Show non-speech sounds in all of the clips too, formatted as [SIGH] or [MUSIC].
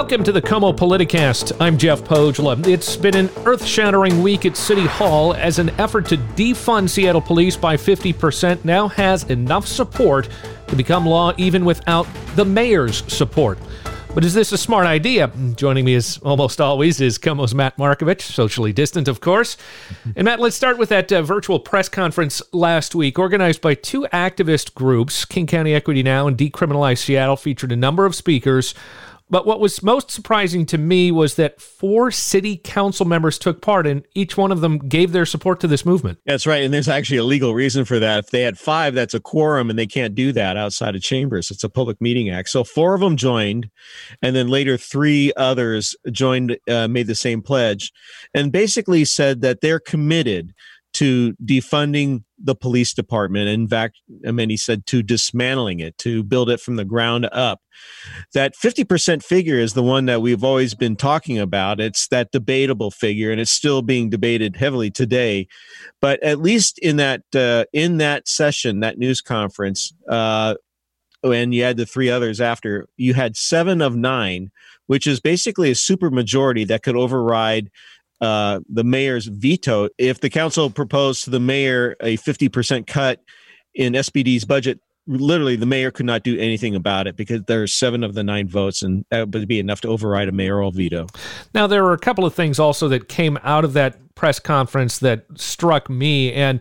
Welcome to the KOMO Politicast. I'm Jeff Pohjola. It's been an earth shattering week at City Hall as an effort to defund Seattle police by 50% now has enough support to become law even without the mayor's support. But is this a smart idea? Joining me as almost always is KOMO's Matt Markovich, socially distant, of course. And Matt, let's start with that uh, virtual press conference last week, organized by two activist groups, King County Equity Now and Decriminalize Seattle, featured a number of speakers but what was most surprising to me was that four city council members took part, and each one of them gave their support to this movement. That's right. And there's actually a legal reason for that. If they had five, that's a quorum, and they can't do that outside of chambers. It's a Public Meeting Act. So four of them joined, and then later three others joined, uh, made the same pledge, and basically said that they're committed to defunding the police department. In fact, I mean, he said to dismantling it, to build it from the ground up. That 50% figure is the one that we've always been talking about. It's that debatable figure, and it's still being debated heavily today. But at least in that uh, in that session, that news conference, uh, and you had the three others after, you had seven of nine, which is basically a super majority that could override uh, the mayor's veto. If the council proposed to the mayor a 50% cut in SPD's budget, literally the mayor could not do anything about it because there's seven of the nine votes and that would be enough to override a mayoral veto. Now, there were a couple of things also that came out of that press conference that struck me. And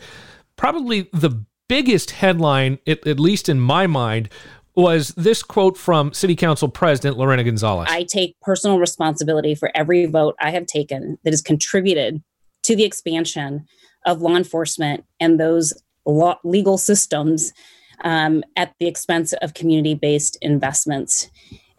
probably the biggest headline, at, at least in my mind, was this quote from City Council President Lorena Gonzalez. I take personal responsibility for every vote I have taken that has contributed to the expansion of law enforcement and those law, legal systems um, at the expense of community based investments.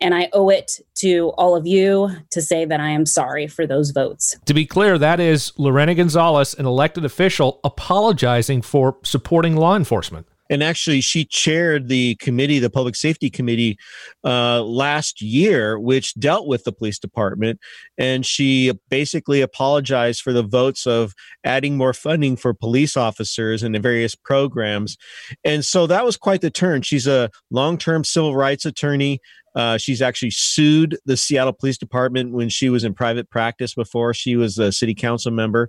And I owe it to all of you to say that I am sorry for those votes. To be clear, that is Lorena Gonzalez, an elected official, apologizing for supporting law enforcement and actually she chaired the committee the public safety committee uh, last year which dealt with the police department. And she basically apologized for the votes of adding more funding for police officers and the various programs. And so that was quite the turn. She's a long-term civil rights attorney uh, she's actually sued the Seattle Police Department when she was in private practice before she was a city council member,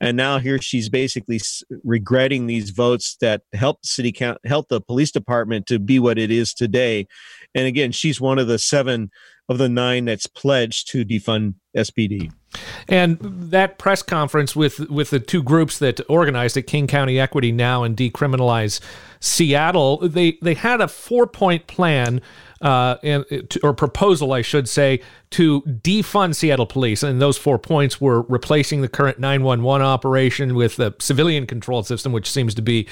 and now here she's basically regretting these votes that helped city count help the police department to be what it is today. And again, she's one of the seven of the nine that's pledged to defund SPD. And that press conference with with the two groups that organized it, King County Equity Now and Decriminalize Seattle, they they had a four point plan uh, and, or proposal, I should say, to defund Seattle police. And those four points were replacing the current 911 operation with a civilian control system, which seems to be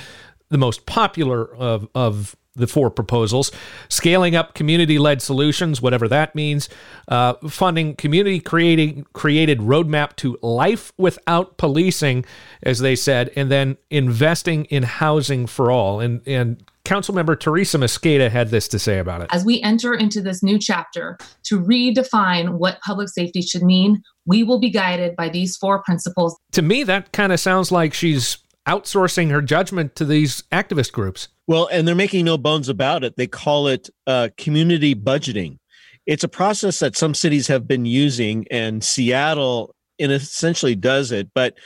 the most popular of, of the four proposals scaling up community led solutions, whatever that means, uh, funding community creating created roadmap to life without policing, as they said, and then investing in housing for all. And, and Councilmember Teresa Mosqueda had this to say about it. As we enter into this new chapter to redefine what public safety should mean, we will be guided by these four principles. To me, that kind of sounds like she's outsourcing her judgment to these activist groups. Well, and they're making no bones about it. They call it uh, community budgeting. It's a process that some cities have been using, and Seattle in essentially does it. But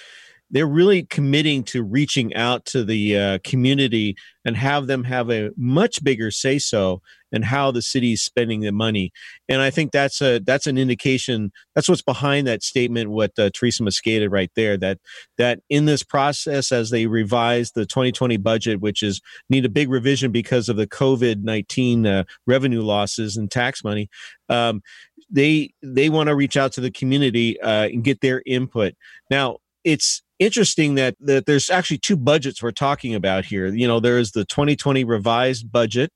they're really committing to reaching out to the uh, community and have them have a much bigger say so in how the city is spending the money. And I think that's a that's an indication. That's what's behind that statement. What uh, Teresa Mosqueda right there. That that in this process, as they revise the 2020 budget, which is need a big revision because of the COVID 19 uh, revenue losses and tax money. Um, they they want to reach out to the community uh, and get their input. Now it's interesting that, that there's actually two budgets we're talking about here. You know, there's the 2020 revised budget,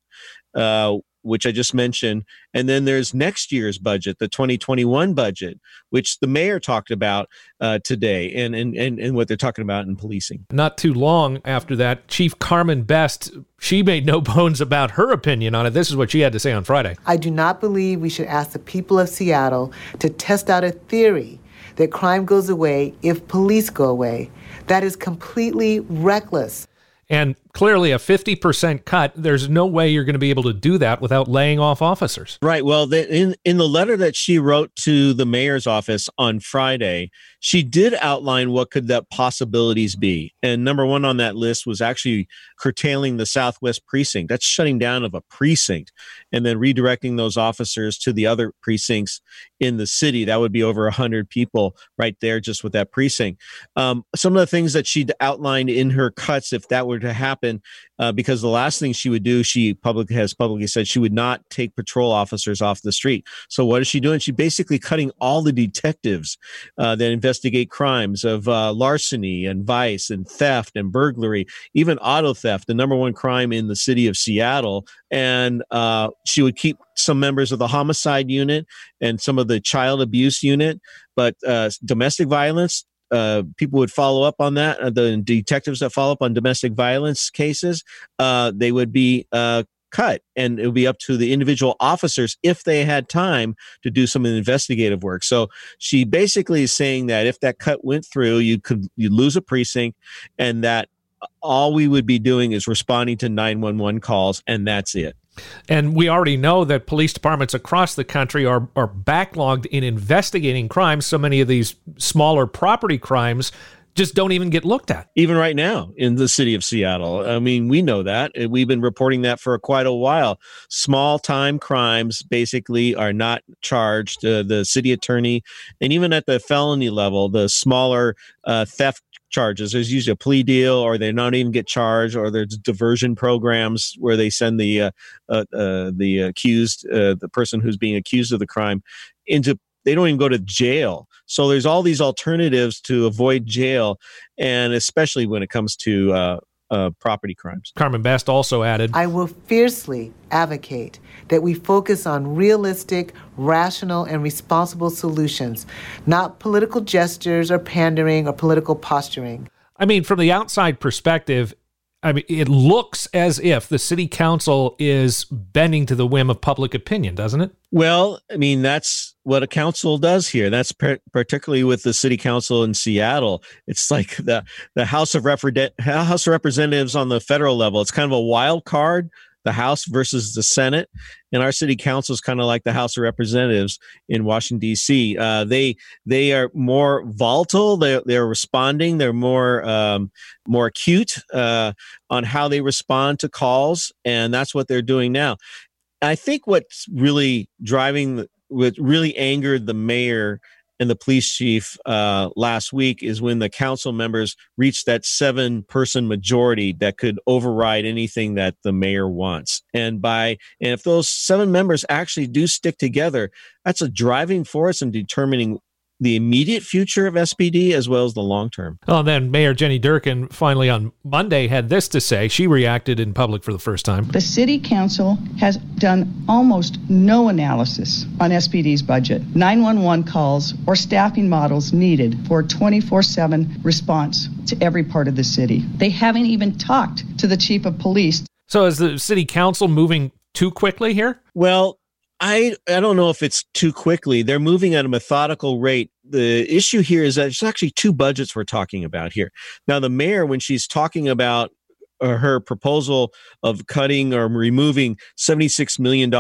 uh, which I just mentioned, and then there's next year's budget, the 2021 budget, which the mayor talked about uh, today, and, and and and what they're talking about in policing. Not too long after that, Chief Carmen Best, she made no [LAUGHS] bones about her opinion on it. This is what she had to say on Friday. I do not believe we should ask the people of Seattle to test out a theory that crime goes away if police go away. That is completely reckless. And clearly a 50% cut. There's no way you're going to be able to do that without laying off officers. Right. Well, the, in in the letter that she wrote to the mayor's office on Friday, she did outline what could that possibilities be. And number one on that list was actually curtailing the Southwest precinct. That's shutting down of a precinct and then redirecting those officers to the other precincts in the city. That would be over 100 people right there just with that precinct. Um, some of the things that she outlined in her cuts, if that were to happen, uh, because the last thing she would do, she public has publicly said she would not take patrol officers off the street. So what is she doing? She basically cutting all the detectives uh, that investigate crimes of uh, larceny and vice and theft and burglary, even auto theft, the number one crime in the city of Seattle. And uh, she would keep some members of the homicide unit and some of the child abuse unit, but uh, domestic violence uh, people would follow up on that. Uh, the detectives that follow up on domestic violence cases, uh, they would be uh, cut, and it would be up to the individual officers if they had time to do some investigative work. So she basically is saying that if that cut went through, you could you lose a precinct, and that all we would be doing is responding to 911 calls, and that's it. And we already know that police departments across the country are, are backlogged in investigating crimes. So many of these smaller property crimes just don't even get looked at. Even right now in the city of Seattle. I mean, we know that. We've been reporting that for quite a while. Small time crimes basically are not charged. Uh, the city attorney, and even at the felony level, the smaller uh, theft charges. There's usually a plea deal, or they not even get charged, or there's diversion programs where they send the uh, uh, uh, the accused, uh, the person who's being accused of the crime, into. They don't even go to jail. So there's all these alternatives to avoid jail, and especially when it comes to uh, uh, property crimes. Carmen Best also added I will fiercely advocate that we focus on realistic, rational, and responsible solutions, not political gestures or pandering or political posturing. I mean, from the outside perspective, I mean, it looks as if the city council is bending to the whim of public opinion, doesn't it? Well, I mean, that's what a council does here. That's per- particularly with the city council in Seattle. It's like the the House of House of Representatives on the federal level. It's kind of a wild card the House versus the Senate. And our city council is kind of like the House of Representatives in Washington D.C. Uh, they they are more volatile. They they're responding. They're more um, more acute uh, on how they respond to calls, and that's what they're doing now. I think what's really driving, what really angered the mayor and the police chief uh, last week is when the council members reached that seven person majority that could override anything that the mayor wants. And by and if those seven members actually do stick together, that's a driving force in determining the immediate future of SPD as well as the long term. Oh, well, then Mayor Jenny Durkan finally on Monday had this to say. She reacted in public for the first time. The city council has done almost no analysis on SPD's budget, 911 calls, or staffing models needed for 24 7 response to every part of the city. They haven't even talked to the chief of police. So is the city council moving too quickly here? Well, I I don't know if it's too quickly. They're moving at a methodical rate. The issue here is that there's actually two budgets we're talking about here. Now, the mayor, when she's talking about her proposal of cutting or removing $76 million,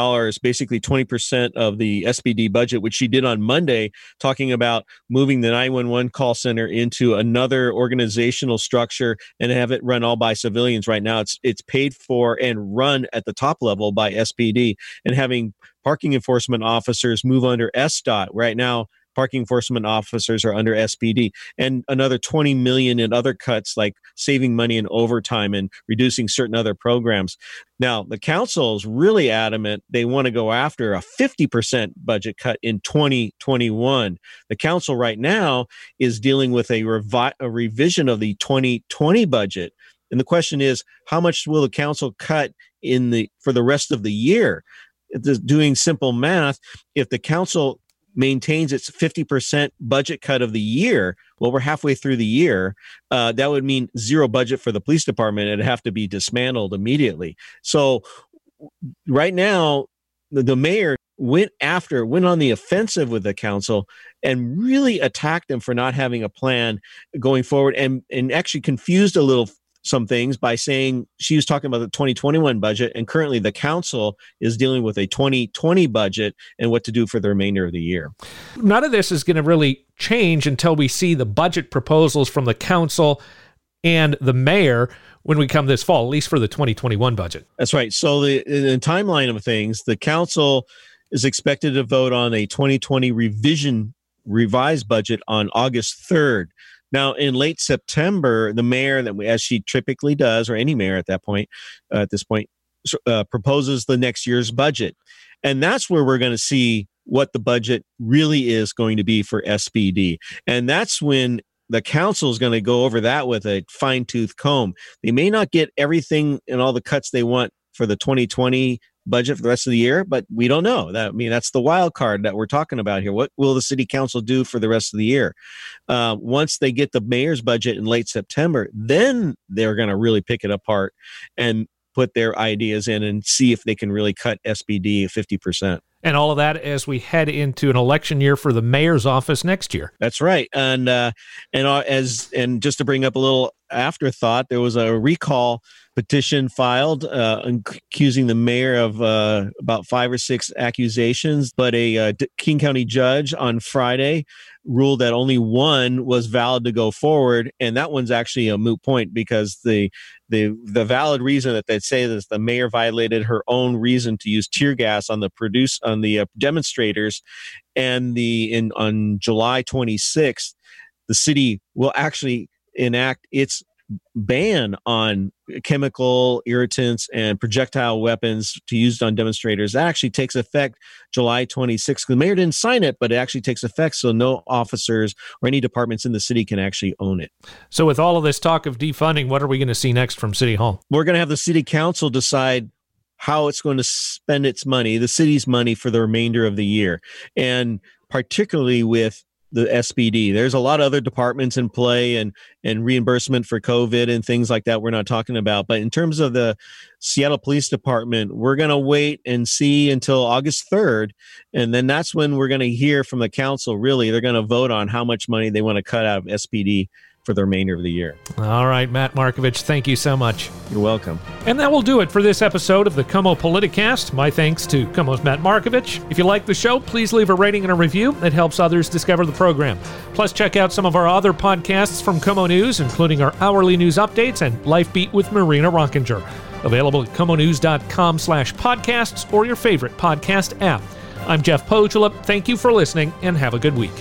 basically 20% of the SPD budget, which she did on Monday, talking about moving the 911 call center into another organizational structure and have it run all by civilians. Right now, it's, it's paid for and run at the top level by SPD and having parking enforcement officers move under SDOT. Right now, parking enforcement officers are under SPD, and another 20 million in other cuts like saving money in overtime and reducing certain other programs. Now, the council is really adamant they want to go after a 50% budget cut in 2021. The council right now is dealing with a, revi- a revision of the 2020 budget. And the question is, how much will the council cut in the for the rest of the year? doing simple math, if the council maintains its 50% budget cut of the year, well, we're halfway through the year. Uh, that would mean zero budget for the police department. It'd have to be dismantled immediately. So, right now, the, the mayor went after, went on the offensive with the council and really attacked them for not having a plan going forward and, and actually confused a little some things by saying she was talking about the 2021 budget, and currently the council is dealing with a 2020 budget and what to do for the remainder of the year. None of this is going to really change until we see the budget proposals from the council and the mayor when we come this fall, at least for the 2021 budget. That's right. So the, the timeline of things, the council is expected to vote on a 2020 revision revised budget on August 3rd. Now, in late September, the mayor, that we, as she typically does, or any mayor at that point, uh, at this point, uh, proposes the next year's budget, and that's where we're going to see what the budget really is going to be for SPD, and that's when the council is going to go over that with a fine tooth comb. They may not get everything and all the cuts they want for the 2020 budget for the rest of the year, but we don't know. That I mean, that's the wild card that we're talking about here. What will the city council do for the rest of the year? Uh, once they get the mayor's budget in late September, then they're going to really pick it apart and put their ideas in and see if they can really cut SPD 50% and all of that as we head into an election year for the mayor's office next year. That's right, and uh, and uh, as and just to bring up a little afterthought, there was a recall petition filed uh, accusing the mayor of uh, about five or six accusations, but a uh, King County judge on Friday ruled that only one was valid to go forward, and that one's actually a moot point because the the the valid reason that they say is the mayor violated her own reason to use tear gas on the produce on the uh, demonstrators, and the in on July 26th, the city will actually enact its ban on chemical irritants and projectile weapons to used on demonstrators that actually takes effect July 26th. The mayor didn't sign it, but it actually takes effect, so no officers or any departments in the city can actually own it. So, with all of this talk of defunding, what are we going to see next from City Hall? We're going to have the city council decide how it's going to spend its money, the city's money for the remainder of the year, and particularly with the SPD. There's a lot of other departments in play and and reimbursement for COVID and things like that we're not talking about. But in terms of the Seattle Police Department, we're going to wait and see until August 3rd and then that's when we're going to hear from the council really they're going to vote on how much money they want to cut out of SPD for the remainder of the year. All right, Matt Markovich, thank you so much. You're welcome. And that will do it for this episode of the KOMO Politicast. My thanks to KOMO's Matt Markovich. If you like the show, please leave a rating and a review. It helps others discover the program. Plus, check out some of our other podcasts from KOMO News, including our hourly news updates and Life Beat with Marina Rockinger. Available at komonews.com slash podcasts or your favorite podcast app. I'm Jeff Pohjola. Thank you for listening and have a good week.